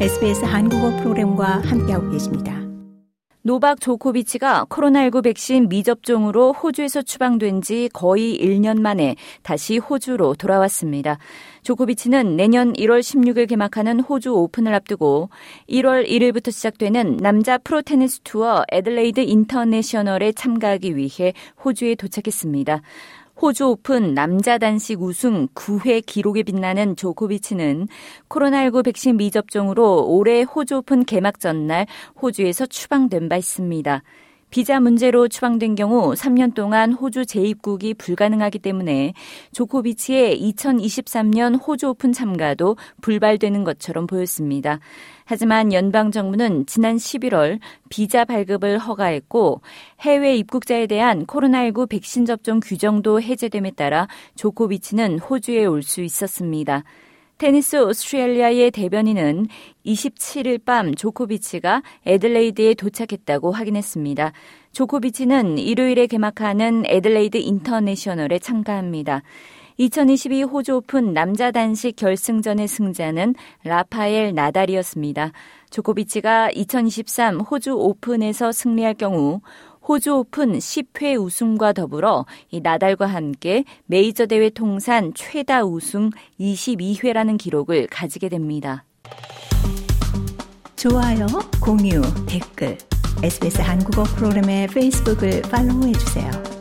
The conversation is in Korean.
SBS 한국어 프로그램과 함께하고 계십니다. 노박 조코비치가 코로나19 백신 미접종으로 호주에서 추방된 지 거의 1년 만에 다시 호주로 돌아왔습니다. 조코비치는 내년 1월 16일 개막하는 호주 오픈을 앞두고 1월 1일부터 시작되는 남자 프로 테니스 투어 애들레이드 인터내셔널에 참가하기 위해 호주에 도착했습니다. 호주 오픈 남자 단식 우승 9회 기록에 빛나는 조코비치는 코로나19 백신 미접종으로 올해 호주 오픈 개막 전날 호주에서 추방된 바 있습니다. 비자 문제로 추방된 경우 3년 동안 호주 재입국이 불가능하기 때문에 조코비치의 2023년 호주 오픈 참가도 불발되는 것처럼 보였습니다. 하지만 연방 정부는 지난 11월 비자 발급을 허가했고 해외 입국자에 대한 코로나19 백신 접종 규정도 해제됨에 따라 조코비치는 호주에 올 수 있었습니다. 테니스 오스트레일리아의 대변인은 27일 밤 조코비치가 애들레이드에 도착했다고 확인했습니다. 조코비치는 일요일에 개막하는 애들레이드 인터내셔널에 참가합니다. 2022 호주 오픈 남자 단식 결승전의 승자는 라파엘 나달이었습니다. 조코비치가 2023 호주 오픈에서 승리할 경우 호주 오픈 10회 우승과 더불어 이 나달과 함께 메이저 대회 통산 최다 우승 22회라는 기록을 가지게 됩니다. 좋아요, 공유, 댓글, SBS 한국어 프로그램의 페이스북을 팔로우해 주세요.